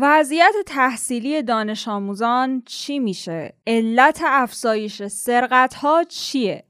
وضعیت تحصیلی دانش آموزان چی میشه؟ علت افزایش سرقت ها چیه؟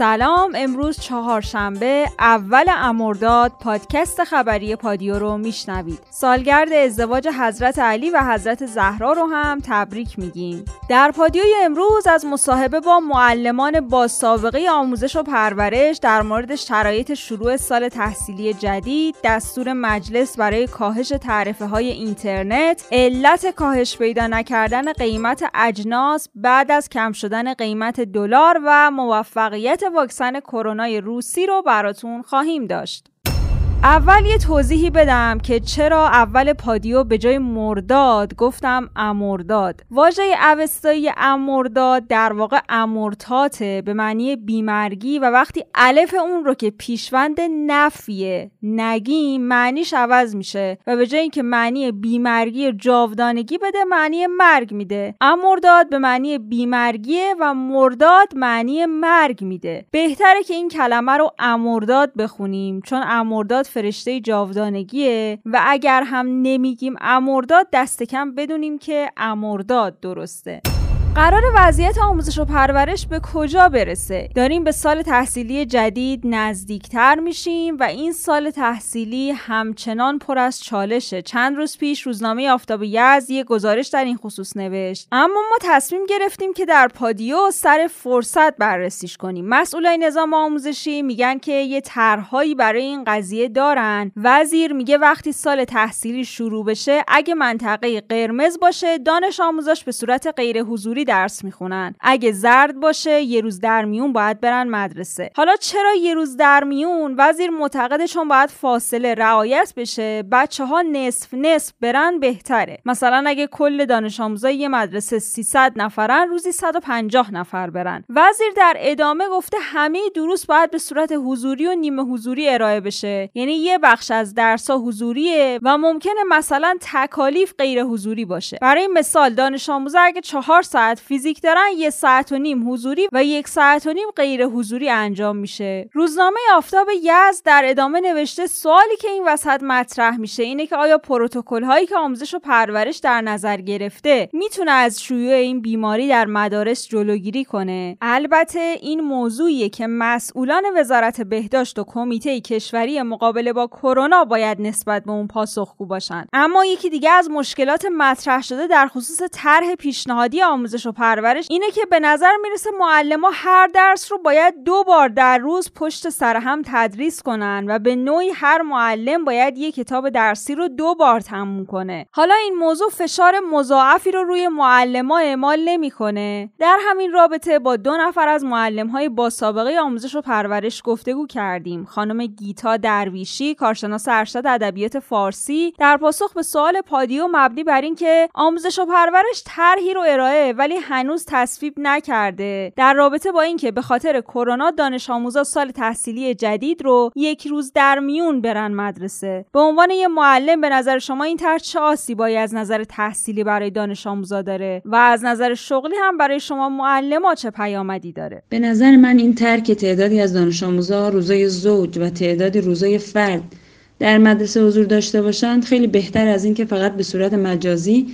سلام امروز چهارشنبه اول امرداد پادکست خبری پادیو رو میشنوید. سالگرد ازدواج حضرت علی و حضرت زهرا رو هم تبریک میگیم. در پادیوی امروز از مصاحبه با معلمان با سابقه آموزش و پرورش در مورد شرایط شروع سال تحصیلی جدید دستور مجلس برای کاهش تعرفه های اینترنت علت کاهش پیدا نکردن قیمت اجناس بعد از کم شدن قیمت دلار و موفقیت واکسن کرونا روسی رو براتون خواهیم داشت. اول یه توضیحی بدم که چرا اول پادیو به جای مرداد گفتم امرداد. واژه اوستایی امرداد در واقع امورتاته به معنی بیمرگی و وقتی الف اون رو که پیشوند نفیه نگیم معنیش عوض میشه و به جای اینکه معنی بیمرگی جاودانگی بده معنی مرگ میده. امرداد به معنی بیمرگیه و مرداد معنی مرگ میده. بهتره که این کلمه رو امرداد بخونیم چون امرداد فرشته جاودانگیه و اگر هم نمیگیم امرداد دست کم بدونیم که امرداد درسته. قرار وضعیت آموزش و پرورش به کجا برسه؟ داریم به سال تحصیلی جدید نزدیکتر میشیم و این سال تحصیلی همچنان پر از چالشه. چند روز پیش روزنامه آفتاب یزد یه گزارش در این خصوص نوشت. اما ما تصمیم گرفتیم که در پادیو سر فرصت بررسیش کنیم. مسئولای نظام آموزشی میگن که یه طرحهایی برای این قضیه دارن. وزیر میگه وقتی سال تحصیلی شروع بشه اگه منطقه قرمز باشه دانش آموزش به صورت غیر حضوری درس می‌خونن. اگه زرد باشه یه روز در میون باید برن مدرسه. حالا چرا یه روز در میون؟ وزیر معتقده چون باید فاصله رعایت بشه. بچه ها نصف نصف برن بهتره. مثلا اگه کل دانش آموزای یه مدرسه 300 نفرن روزی 150 نفر برن. وزیر در ادامه گفته همه دروس باید به صورت حضوری و نیمه حضوری ارائه بشه. یعنی یه بخش از درس ها حضوریه و ممکنه مثلا تکالیف غیر حضوری باشه. برای مثال دانش آموزا اگه چهار ساعت فیزیک دارن یه ساعت و نیم حضوری و یک ساعت و نیم غیر حضوری انجام میشه. روزنامه آفتاب یزد در ادامه نوشته سوالی که این وسط مطرح میشه اینه که آیا پروتکل هایی که آموزش و پرورش در نظر گرفته می‌تونه از شیوع این بیماری در مدارس جلوگیری کنه؟ البته این موضوعیه که مسئولان وزارت بهداشت و کمیته کشوری مقابله با کرونا باید نسبت به اون پاسخگو باشن. اما یکی دیگه از مشکلات مطرح شده در خصوص طرح پیشنهادی آموزش آموزش و پرورش اینه که به نظر می‌رسه معلم هر درس رو باید دو بار در روز پشت سر هم تدریس کنن و به نوعی هر معلم باید یک کتاب درسی رو دو بار تموم کنه. حالا این موضوع فشار مضاعفی رو روی معلم ها اعمال نمی‌کنه. در همین رابطه با دو نفر از معلم های با سابقه آموزش و پرورش گفتگو کردیم. خانم گیتا درویشی کارشناس ارشد ادبیات فارسی در پاسخ به سوال پادیو مبنی بر اینکه آموزش و پرورش طرحی رو ارائه ولی هنوز تصویب نکرده. در رابطه با اینکه به خاطر کرونا دانش آموزا سال تحصیلی جدید رو یک روز در میون برن مدرسه. به عنوان یه معلم به نظر شما این طرح چه آسیبایی از نظر تحصیلی برای دانش آموزا داره؟ و از نظر شغلی هم برای شما معلم چه پیامدی داره؟ به نظر من این که تعدادی از دانش آموزا روزای زوج و تعدادی روزای فرد در مدرسه حضور داشته باشند خیلی بهتر از اینکه فقط به صورت مجازی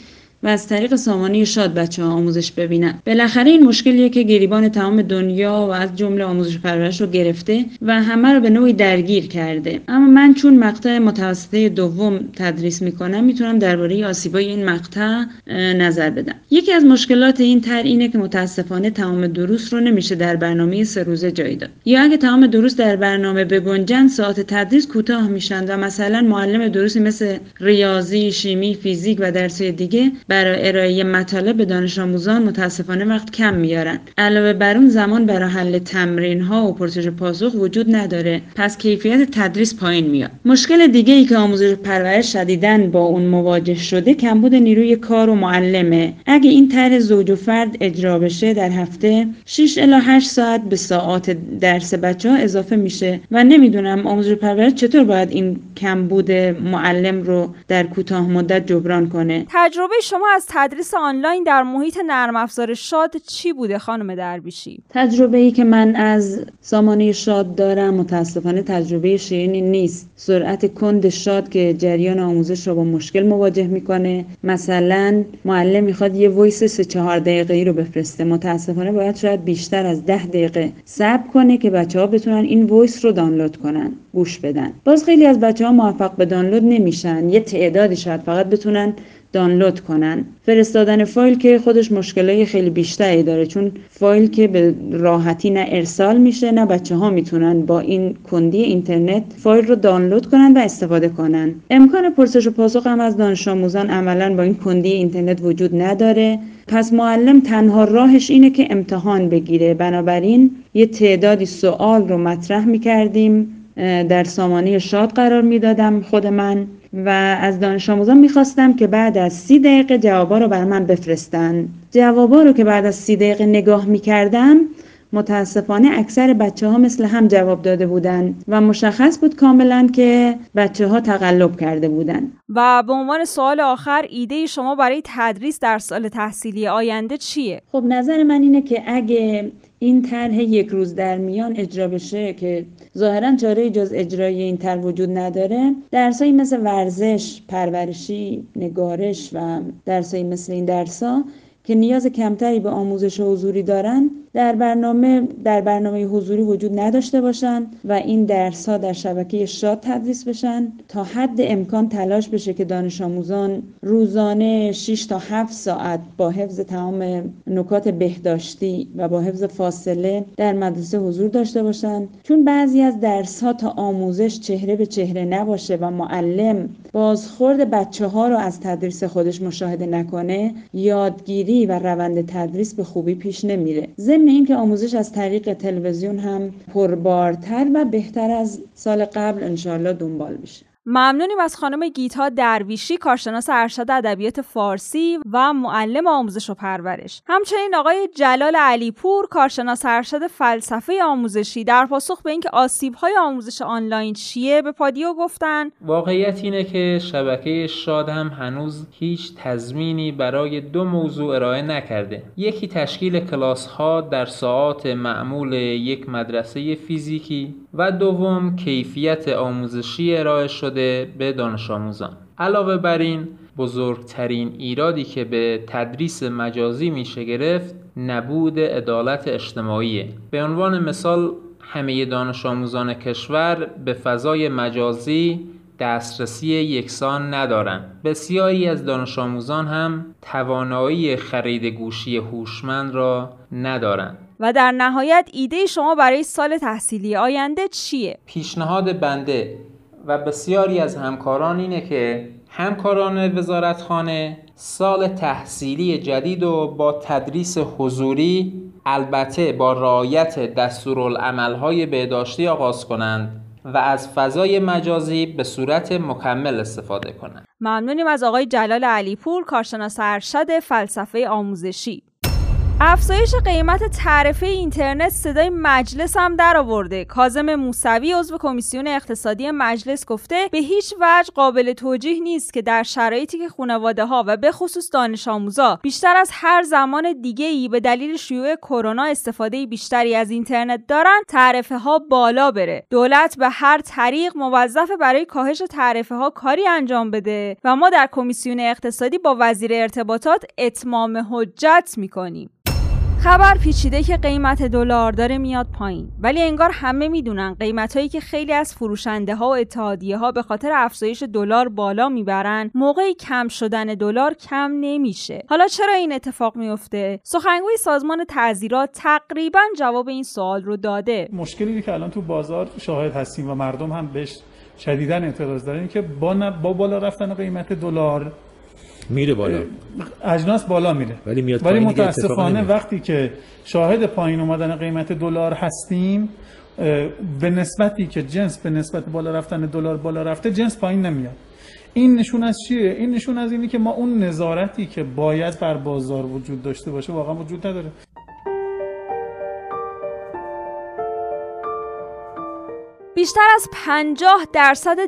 و از طریق سامانه شاد بچه ها آموزش ببینن. بالاخره این مشکلیه که گریبان تمام دنیا و از جمله آموزش پرورش رو گرفته و همه رو به نوعی درگیر کرده. اما من چون مقطع متوسطه دوم تدریس می‌کنم می‌تونم درباره آسیبای این مقطع نظر بدم. یکی از مشکلات این تر اینه که متاسفانه تمام دروس رو نمیشه در برنامه سه روزه جای داد. یا اگه تمام دروس در برنامه بگنجن ساعت تدریس کوتاه میشن و مثلا معلم دروسی مثل ریاضی شیمی فیزیک و درس دیگه برای ارائه مطالب به دانش آموزان متاسفانه وقت کم میارن علاوه بر اون زمان برای حل تمرین ها و پرسش پاسخ وجود نداره. پس کیفیت تدریس پایین میاد. مشکل دیگه ای که آموزش پرورش شدیدن با اون مواجه شده کمبود نیروی کار و معلمه. اگه این طرح زوج و فرد اجرا بشه در هفته 6 الی 8 ساعت به ساعات درس بچه ها اضافه میشه و نمی‌دونم آموزش پرورش چطور باید این کمبود معلم رو در کوتاه مدت جبران کنه. تجربه شما از تدریس آنلاین در محیط نرم افزار شاد چی بوده خانم دربیشی تجربه ای که من از سامانه شاد دارم متاسفانه تجربه شیرینی نیست. سرعت کند شاد که جریان آموزش رو با مشکل مواجه می‌کنه. مثلا معلم می‌خواد یه voice سه چهار دقیقه ای رو بفرسته. متاسفانه باید شاید بیشتر از ده دقیقه صبر کنه که بچه ها بتونن این voice رو دانلود کنن گوش بدن. باز خیلی از بچه ها موفق به دانلود نمیشن. یه تعدادی شاید فقط بتونن دانلود کنن. فرستادن فایل که خودش مشکلای خیلی بیشتری داره چون فایل که به راحتی نه ارسال میشه نه بچه ها می‌تونن با این کندی اینترنت فایل رو دانلود کنن و استفاده کنن. امکان پرسش و پاسخ هم از دانش آموزان عملا با این کندی اینترنت وجود نداره. پس معلم تنها راهش اینه که امتحان بگیره. بنابراین یه تعدادی سوال رو مطرح می‌کردیم در سامانه شاد قرار می‌دادم خود من. و از دانش آموزان می‌خواستم که بعد از سی دقیقه جوابا رو بر من بفرستن جوابا رو که بعد از سی دقیقه نگاه می‌کردم متاسفانه اکثر بچه ها مثل هم جواب داده بودن و مشخص بود کاملا که بچه ها تقلب کرده بودن و به عنوان سوال آخر ایده شما برای تدریس در سال تحصیلی آینده چیه؟ خب نظر من اینه که اگه این طرح یک روز در میان اجرا بشه که ظاهرا چاره جز اجرای این طرح وجود نداره. درسایی مثل ورزش پرورشی نگارش و درسایی مثل این درسا که نیاز کمتری به آموزش حضوری دارن در برنامه در برنامه حضوری وجود نداشته باشن و این درس ها در شبکه شاد تدریس بشن تا حد امکان تلاش بشه که دانش آموزان روزانه 6 تا 7 ساعت با حفظ تمام نکات بهداشتی و با حفظ فاصله در مدرسه حضور داشته باشن. چون بعضی از درس ها تا آموزش چهره به چهره نباشه و معلم بازخورد بچه ها رو از تدریس خودش مشاهده نکنه یادگیری و روند تدریس به خوبی پیش نمیره. ضمن اینکه آموزش از طریق تلویزیون هم پربارتر و بهتر از سال قبل انشاءالله دنبال بشه ممنونیم از خانم گیتا درویشی کارشناس ارشد ادبیات فارسی و معلم آموزش و پرورش. همچنین آقای جلال علیپور کارشناس ارشد فلسفه آموزشی در پاسخ به اینکه های آموزش آنلاین چیه به پادیو گفتن. واقعیت اینه که شبکه شاد هم هنوز هیچ تضمینی برای دو موضوع ارائه نکرده. یکی تشکیل کلاس ها در ساعات معمول یک مدرسه فیزیکی و دوم کیفیت آموزشی ارائه شده. به دانش آموزان علاوه بر این بزرگترین ایرادی که به تدریس مجازی میشه گرفت نبود عدالت اجتماعی به عنوان مثال همه دانش آموزان کشور به فضای مجازی دسترسی یکسان ندارند. بسیاری از دانش آموزان هم توانایی خرید گوشی هوشمند را ندارند. و در نهایت ایده شما برای سال تحصیلی آینده چیه؟ پیشنهاد بنده و بسیاری از همکاران اینه که همکاران وزارتخانه سال تحصیلی جدید و با تدریس حضوری البته با رعایت دستورالعملهای بهداشتی آغاز کنند و از فضای مجازی به صورت مکمل استفاده کنند. ممنونیم از آقای جلال علیپور کارشناس ارشد فلسفه آموزشی. افزایش قیمت تعرفه اینترنت صدای مجلس هم در آورده کازم موسوی عضو کمیسیون اقتصادی مجلس گفته به هیچ وجه قابل توجیه نیست که در شرایطی که خانواده ها و به خصوص دانش آموزا بیشتر از هر زمان دیگه ای به دلیل شیوع کرونا استفاده بیشتری از اینترنت دارن تعرفه ها بالا بره. دولت به هر طریق موظف برای کاهش تعرفه ها کاری انجام بده و ما در کمیسیون اقتصادی با وزیر ارتباطات اتمام حجت می‌کنیم. خبر پیچیده که قیمت دلار داره میاد پایین. ولی انگار همه می‌دونن قیمت هایی که خیلی از فروشنده ها و اتحادیه ها به خاطر افزایش دلار بالا می‌برن موقعی کم شدن دلار کم نمیشه. حالا چرا این اتفاق میفته سخنگوی سازمان تعذیرات تقریبا جواب این سوال رو داده. مشکلی که الان تو بازار شاهد هستیم و مردم هم بهش شدیدا اعتراض دارن که با, با بالا رفتن قیمت دلار میره بالا. اجناس بالا میره. ولی میاد ولی متاسفانه وقتی که شاهد پایین اومدن قیمت دلار هستیم به نسبتی که جنس به نسبت بالا رفتن دلار بالا رفته جنس پایین نمیاد. این نشون از چیه؟ این نشون از اینه که ما اون نظارتی که باید بر بازار وجود داشته باشه واقعا وجود نداره. بیشتر از 50 درصد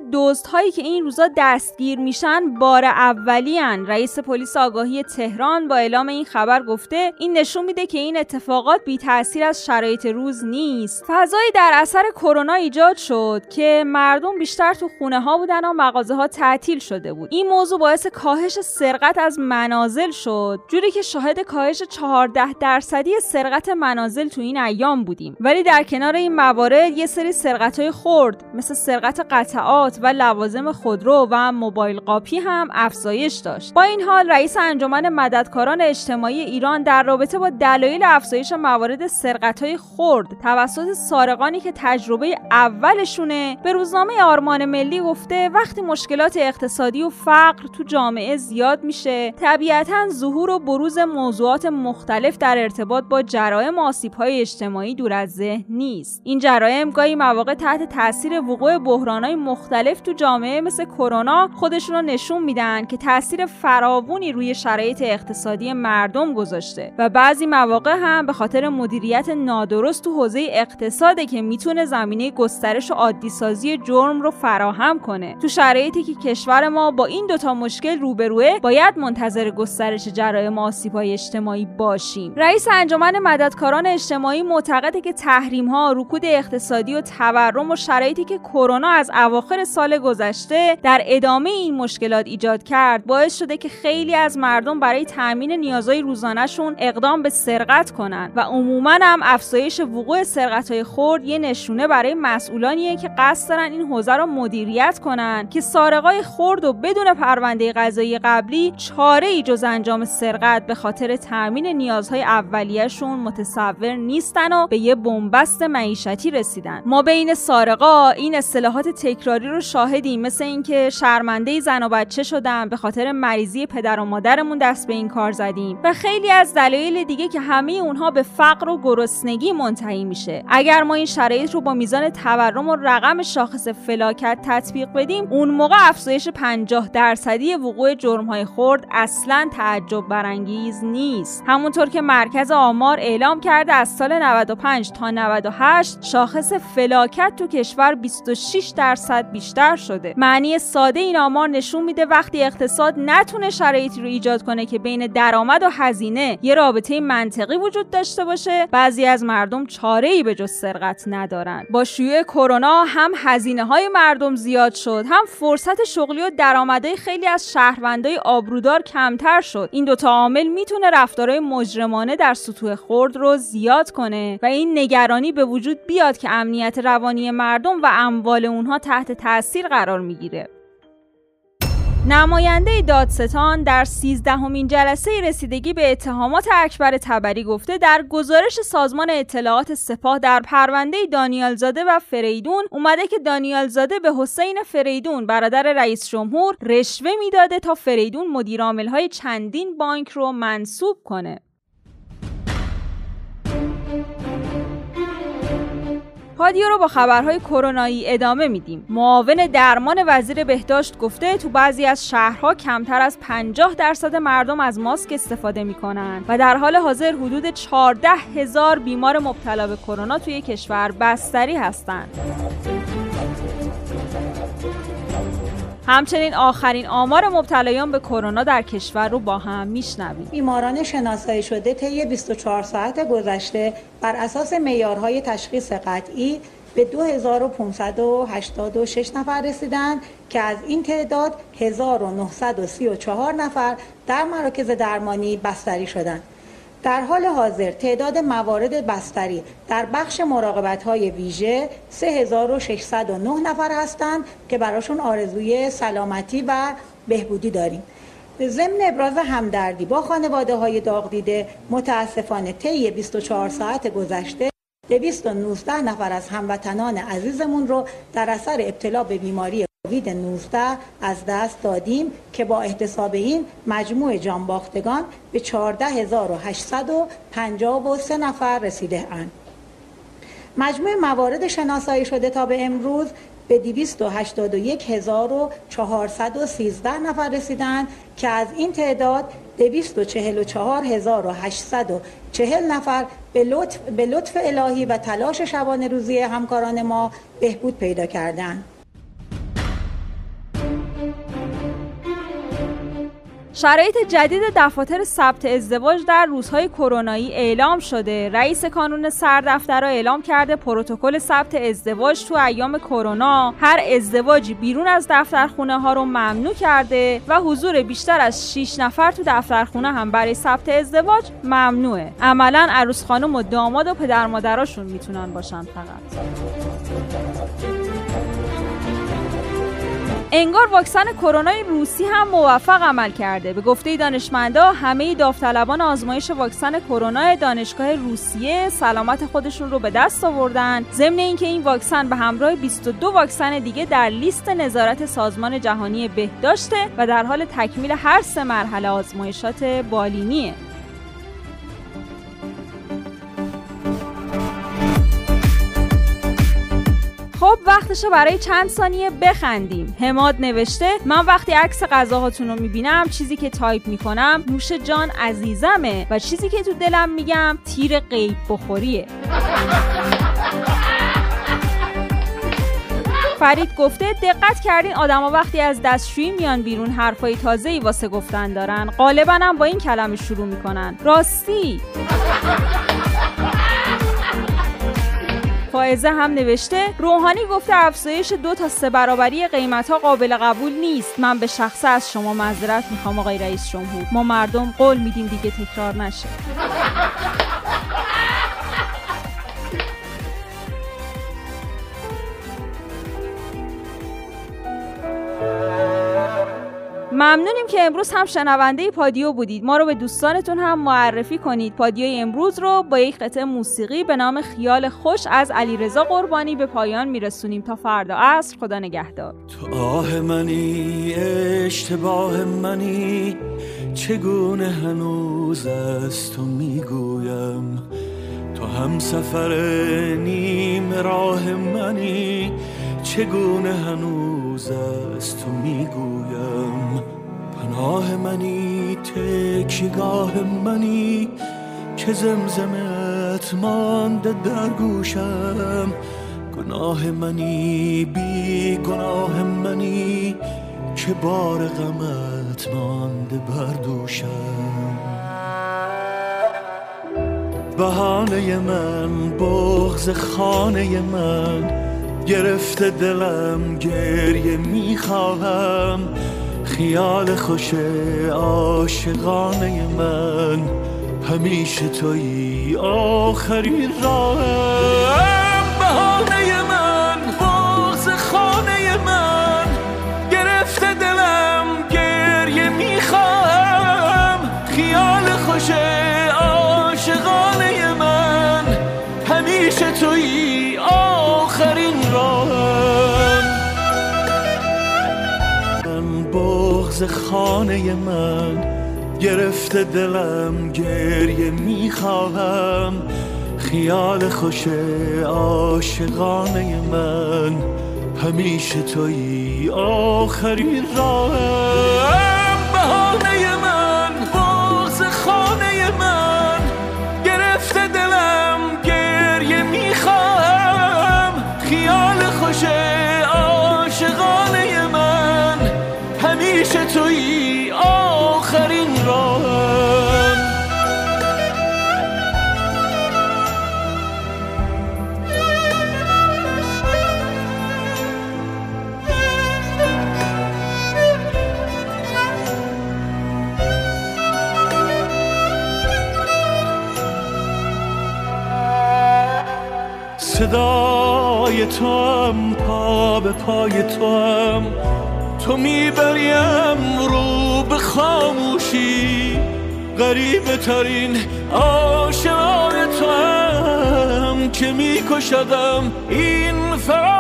هایی که این روزا دستگیر میشن بار اولیان رئیس پلیس آگاهی تهران با اعلام این خبر گفته این نشون میده که این اتفاقات بی تاثیر از شرایط روز نیست. فضایی در اثر کرونا ایجاد شد که مردم بیشتر تو خونه ها بودن و مغازه ها تعطیل شده بود. این موضوع باعث کاهش سرقت از منازل شد. جوری که شاهد کاهش 14 درصدی سرقت منازل تو این ایام بودیم. ولی در کنار این موارد یه سری سرقت های خرد مثل سرقت قطعات و لوازم خودرو و موبایل قاپی هم افزایش داشت. با این حال رئیس انجمن مددکاران اجتماعی ایران در رابطه با دلایل افزایش موارد سرقت های خرد توسط سارقانی که تجربه اولشونه به روزنامه آرمان ملی گفته وقتی مشکلات اقتصادی و فقر تو جامعه زیاد میشه طبیعتا ظهور و بروز موضوعات مختلف در ارتباط با جرائم آسیب های اجتماعی دور از ذهن نیست. این جرائم گاهی مواقع تحت تاثیر وقوع بحرانهای مختلف تو جامعه مثل کرونا خودشون رو نشون میدن که تاثیر فراوونی روی شرایط اقتصادی مردم گذاشته. و بعضی مواقع هم به خاطر مدیریت نادرست تو حوزه اقتصاده که می‌تونه زمینه گسترش و عادی سازی جرم رو فراهم کنه. تو شرایطی که کشور ما با این دوتا مشکل روبروه باید منتظر گسترش جرائم آسیبهای اجتماعی باشیم. رئیس انجمن مددکاران اجتماعی معتقده که تحریم ها رکود اقتصادی و تورم و شرایطی که کرونا از اواخر سال گذشته در ادامه این مشکلات ایجاد کرد باعث شده که خیلی از مردم برای تامین نیازهای روزانهشون اقدام به سرقت کنند و عموما هم افزایش وقوع سرقت های خرد یه نشونه برای مسئولانیه که قصد دارن این حوزه را مدیریت کنن که سارقای خرد و بدون پرونده قضایی قبلی چاره ای جز انجام سرقت به خاطر تامین نیازهای اولیهشون متصور نیستن و به یه بنبست معیشتی رسیدن. ما بین سارقا این اصطلاحات تکراری رو شاهدیم مثل اینکه شرمنده زن و بچه شدن به خاطر مریضی پدر و مادرمون دست به این کار زدیم. و خیلی از دلایل دیگه که همه اونها به فقر و گرسنگی منتهی میشه. اگر ما این شرایط رو با میزان تورم و رقم شاخص فلاکت تطبیق بدیم اون موقع افزایش 50 درصدی وقوع جرمهای خرد اصلا تعجب برانگیز نیست. همونطور که مرکز آمار اعلام کرده از سال 95 تا 98 شاخص فلاکت تو کشور 26 درصد بیشتر شده. معنی ساده این آمار نشون میده وقتی اقتصاد نتونه شرایطی رو ایجاد کنه که بین درآمد و هزینه یه رابطه منطقی وجود داشته باشه بعضی از مردم چاره ای به جز سرقت ندارن. با شیوع کرونا هم هزینه های مردم زیاد شد هم فرصت شغلی و درآمدهای خیلی از شهروندای آبرودار کمتر شد. این دوتا عامل می‌تونه رفتارهای مجرمانه در سطوح خرد رو زیاد کنه و این نگرانی به وجود بیاد که امنیت روانی مردم و اموال اونها تحت تاثیر قرار می‌گیره. نماینده دادستان در سیزدهمین جلسه رسیدگی به اتهامات اکبر تبری گفته در گزارش سازمان اطلاعات سپاه در پرونده دانیالزاده و فریدون اومده که دانیالزاده به حسین فریدون برادر رئیس جمهور رشوه می‌داده تا فریدون مدیر های چندین بانک رو منصوب کنه. پادیو رو با خبرهای کرونایی ادامه میدیم. معاون درمان وزیر بهداشت گفته تو بعضی از شهرها کمتر از 50 درصد مردم از ماسک استفاده می‌کنن و در حال حاضر حدود 14 هزار بیمار مبتلا به کرونا توی کشور بستری هستند. همچنین آخرین آمار مبتلایان به کرونا در کشور رو با هم میشنویم بیماران شناسایی شده طی 24 ساعت گذشته بر اساس معیارهای تشخیص قطعی به 2586 نفر رسیدند که از این تعداد 1934 نفر در مراکز درمانی بستری شدند. در حال حاضر تعداد موارد بستری در بخش مراقبت های ویژه 3609 نفر هستند که براشون آرزوی سلامتی و بهبودی داریم. ضمن ابراز همدردی با خانواده های داغ دیده متاسفانه طی 24 ساعت گذشته 219 نفر از هموطنان عزیزمون رو در اثر ابتلا به بیماری کووید 19 از دست دادیم که با احتساب این مجموع جانباختگان به 14853 نفر رسیده اند. مجموع موارد شناسایی شده تا به امروز به 281413 نفر رسیدند که از این تعداد 244840 نفر به لطف, به لطف الهی و تلاش شبانه روزی همکاران ما بهبود پیدا کردند. شرایط جدید دفاتر ثبت ازدواج در روزهای کرونایی اعلام شده. رئیس کانون سردفتر را اعلام کرده پروتکل ثبت ازدواج تو ایام کرونا هر ازدواجی بیرون از دفترخونه ها رو ممنوع کرده و حضور بیشتر از 6 نفر تو دفترخونه هم برای ثبت ازدواج ممنوعه. عملا عروس خانم و داماد و پدر مادراشون می‌تونن باشن فقط. انگار واکسن کرونا روسی هم موفق عمل کرده. به گفته دانشمندا همه داوطلبان آزمایش واکسن کرونا دانشگاه روسیه سلامت خودشون رو به دست آوردن. ضمن اینکه این واکسن به همراه 22 واکسن دیگه در لیست نظارت سازمان جهانی بهداشته و در حال تکمیل هر سه مرحله آزمایشات بالینیه. وقتشه برای چند ثانیه بخندیم. هماد نوشته من وقتی عکس غذاهاتون رو می‌بینم چیزی که تایپ می‌کنم نوش جان عزیزمه و چیزی که تو دلم میگم تیر قیب بخوریه. فرید گفته دقت کردین آدما وقتی از دستشویی میان بیرون حرفای تازه ای واسه گفتن دارن. غالبا هم با این کلمه شروع می‌کنن. راستی! فائزه هم نوشته روحانی گفته افزایش دو تا سه برابری قیمت ها قابل قبول نیست. من به شخصه از شما معذرت می‌خوام آقای رئیس جمهور. ما مردم قول میدیم دیگه تکرار نشه. ممنونیم که امروز هم شنونده پادیو بودید. ما رو به دوستانتون هم معرفی کنید. پادیوی امروز رو با یک قطعه موسیقی به نام خیال خوش از علیرضا قربانی به پایان میرسونیم. تا فردا عصر خدا نگهدار. تو آه منی اشتباه منی. چگونه هنوز از تو می‌گویم؟ تو هم سفر نیم راه منی. چگونه هنوز از تو می‌گویم پناه منی تکیگاه منی که زمزمت مانده در گوشم. گناه منی بی گناه منی که بار غمت مانده بر دوشم. بهانه من بغز خانه من گرفته دلم گریه می‌خواهم خیال خوش عاشقانه من همیشه توی آخرین راهم بغز خانه من گرفته دلم گریه می‌خواهم خیال خوش عاشقانه من همیشه توی آخرین راهم. صدای تو هم پا به پای تو هم تو می‌بریم رو به خاموشی. غریبه ترین عاشقان تو هم که میکشدم این فراموشی.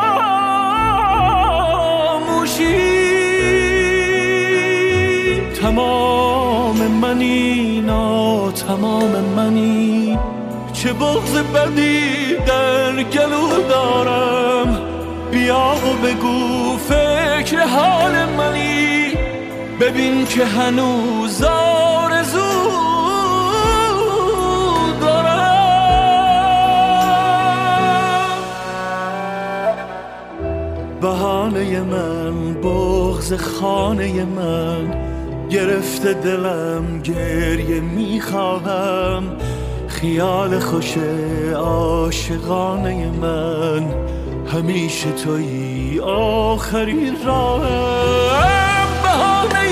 تمام منی نا تمام منی. چه بغز بدی در گلو دارم؟ بیا و بگو فکر حال منی. ببین که هنوز آرزو دارم. بهانه من بغز خانه من گرفته دلم گریه می‌خواهم. خیال خوش عاشقانه من همیشه توی آخرین راه بهانه